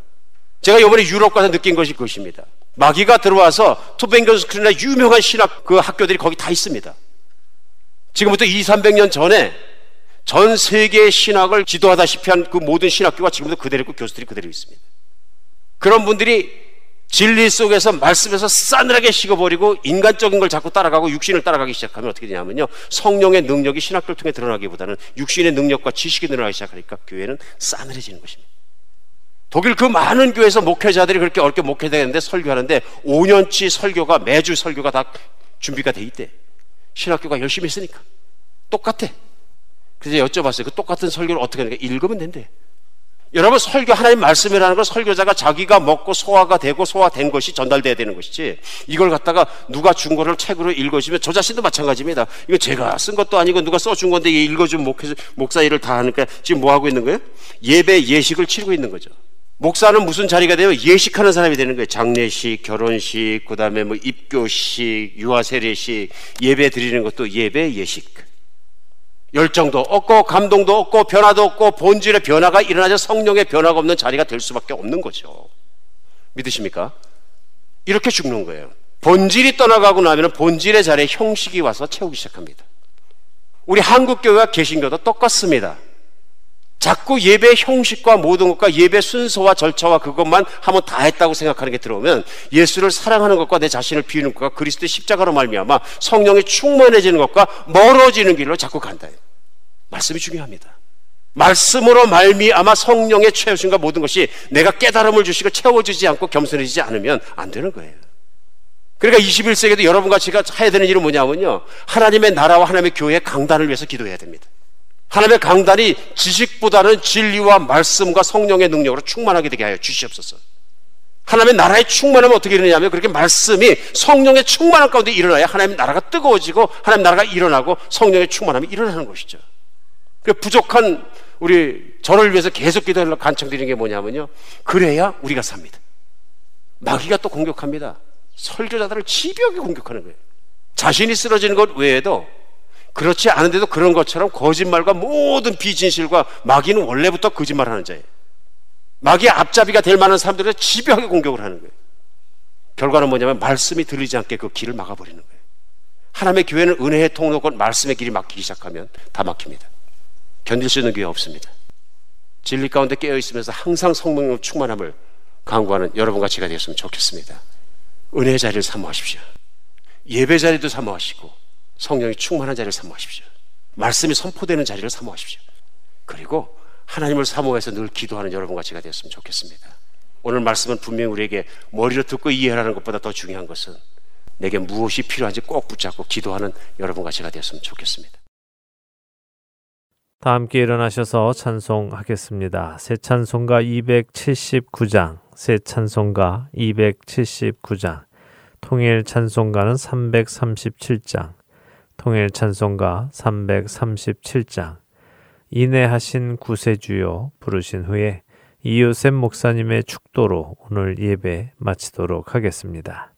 제가 이번에 유럽 가서 느낀 것이 그것입니다. 마귀가 들어와서 투벤견스크리나 유명한 신학 그 학교들이 거기 다 있습니다. 지금부터 2, 300년 전에 전 세계의 신학을 지도하다시피 한 그 모든 신학교가 지금도 그대로 있고 교수들이 그대로 있습니다. 그런 분들이 진리 속에서 말씀에서 싸늘하게 식어버리고 인간적인 걸 자꾸 따라가고 육신을 따라가기 시작하면 어떻게 되냐면요. 성령의 능력이 신학교를 통해 드러나기보다는 육신의 능력과 지식이 늘어나기 시작하니까 교회는 싸늘해지는 것입니다. 독일 그 많은 교회에서 목회자들이 그렇게 어렵게 목회되는데 설교하는데 5년치 설교가 매주 설교가 다 준비가 돼 있대. 신학교가 열심히 했으니까. 똑같아. 그래서 여쭤봤어요. 그 똑같은 설교를 어떻게 하는가? 읽으면 된대. 여러분 설교 하나님 말씀이라는 건 설교자가 자기가 먹고 소화가 되고 소화된 것이 전달돼야 되는 것이지 이걸 갖다가 누가 준 거를 책으로 읽어주면 저 자신도 마찬가지입니다. 이거 제가 쓴 것도 아니고 누가 써준 건데 읽어준 목사, 목사 일을 다 하니까 지금 뭐 하고 있는 거예요? 예배 예식을 치르고 있는 거죠. 목사는 무슨 자리가 되면 예식하는 사람이 되는 거예요. 장례식, 결혼식, 그 다음에 뭐 입교식, 유아세례식, 예배 드리는 것도 예배 예식. 열정도 없고 감동도 없고 변화도 없고 본질의 변화가 일어나자 성령의 변화가 없는 자리가 될 수밖에 없는 거죠. 믿으십니까? 이렇게 죽는 거예요. 본질이 떠나가고 나면 본질의 자리에 형식이 와서 채우기 시작합니다. 우리 한국교회와 개신교도 똑같습니다. 자꾸 예배 형식과 모든 것과 예배 순서와 절차와 그것만 하면 다 했다고 생각하는 게 들어오면 예수를 사랑하는 것과 내 자신을 비우는 것과 그리스도의 십자가로 말미암아 성령이 충만해지는 것과 멀어지는 길로 자꾸 간다. 말씀이 중요합니다. 말씀으로 말미암아 성령의 채우심과 모든 것이 내가 깨달음을 주시고 채워주지 않고 겸손해지지 않으면 안 되는 거예요. 그러니까 21세기도 여러분과 제가 해야 되는 일은 뭐냐면요. 하나님의 나라와 하나님의 교회의 강단을 위해서 기도해야 됩니다. 하나님의 강단이 지식보다는 진리와 말씀과 성령의 능력으로 충만하게 되게 하여 주시옵소서. 하나님의 나라의 충만함은 어떻게 일어나냐면 그렇게 말씀이 성령의 충만함 가운데 일어나야 하나님의 나라가 뜨거워지고 하나님 나라가 일어나고 성령의 충만함이 일어나는 것이죠. 그 부족한 우리 저를 위해서 계속 기도하려 간청드리는 게 뭐냐면요. 그래야 우리가 삽니다. 마귀가 또 공격합니다. 설교자들을 집요하게 공격하는 거예요. 자신이 쓰러지는 것 외에도 그렇지 않은데도 그런 것처럼 거짓말과 모든 비진실과 마귀는 원래부터 거짓말하는 자예요. 마귀의 앞잡이가 될 만한 사람들을 집요하게 공격을 하는 거예요. 결과는 뭐냐면 말씀이 들리지 않게 그 길을 막아버리는 거예요. 하나님의 교회는 은혜의 통로고 말씀의 길이 막히기 시작하면 다 막힙니다. 견딜 수 있는 교회 없습니다. 진리 가운데 깨어 있으면서 항상 성령의 충만함을 강구하는 여러분과 제가 되었으면 좋겠습니다. 은혜의 자리를 사모하십시오. 예배 자리도 사모하시고 성령이 충만한 자리를 사모하십시오. 말씀이 선포되는 자리를 사모하십시오. 그리고 하나님을 사모해서 늘 기도하는 여러분과 제가 되었으면 좋겠습니다. 오늘 말씀은 분명히 우리에게 머리로 듣고 이해하는 것보다 더 중요한 것은 내게 무엇이 필요한지 꼭 붙잡고 기도하는 여러분과 제가 되었으면 좋겠습니다. 다 함께 일어나셔서 찬송하겠습니다. 새 찬송가 279장, 새 찬송가 279장, 통일 찬송가는 337장, 통일 찬송가 337장, 인내하신 구세주요 부르신 후에 이요셉 목사님의 축도로 오늘 예배 마치도록 하겠습니다.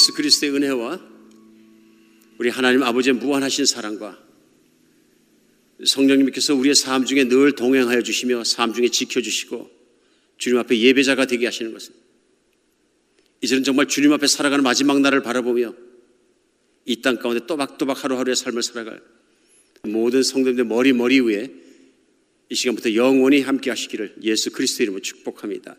예수 그리스도의 은혜와 우리 하나님 아버지의 무한하신 사랑과 성령님께서 우리의 삶 중에 늘 동행하여 주시며 삶 중에 지켜주시고 주님 앞에 예배자가 되게 하시는 것은 이제는 정말 주님 앞에 살아가는 마지막 날을 바라보며 이 땅 가운데 또박또박 하루하루의 삶을 살아갈 모든 성도님들 머리 머리 위에 이 시간부터 영원히 함께 하시기를 예수 그리스도 이름으로 축복합니다.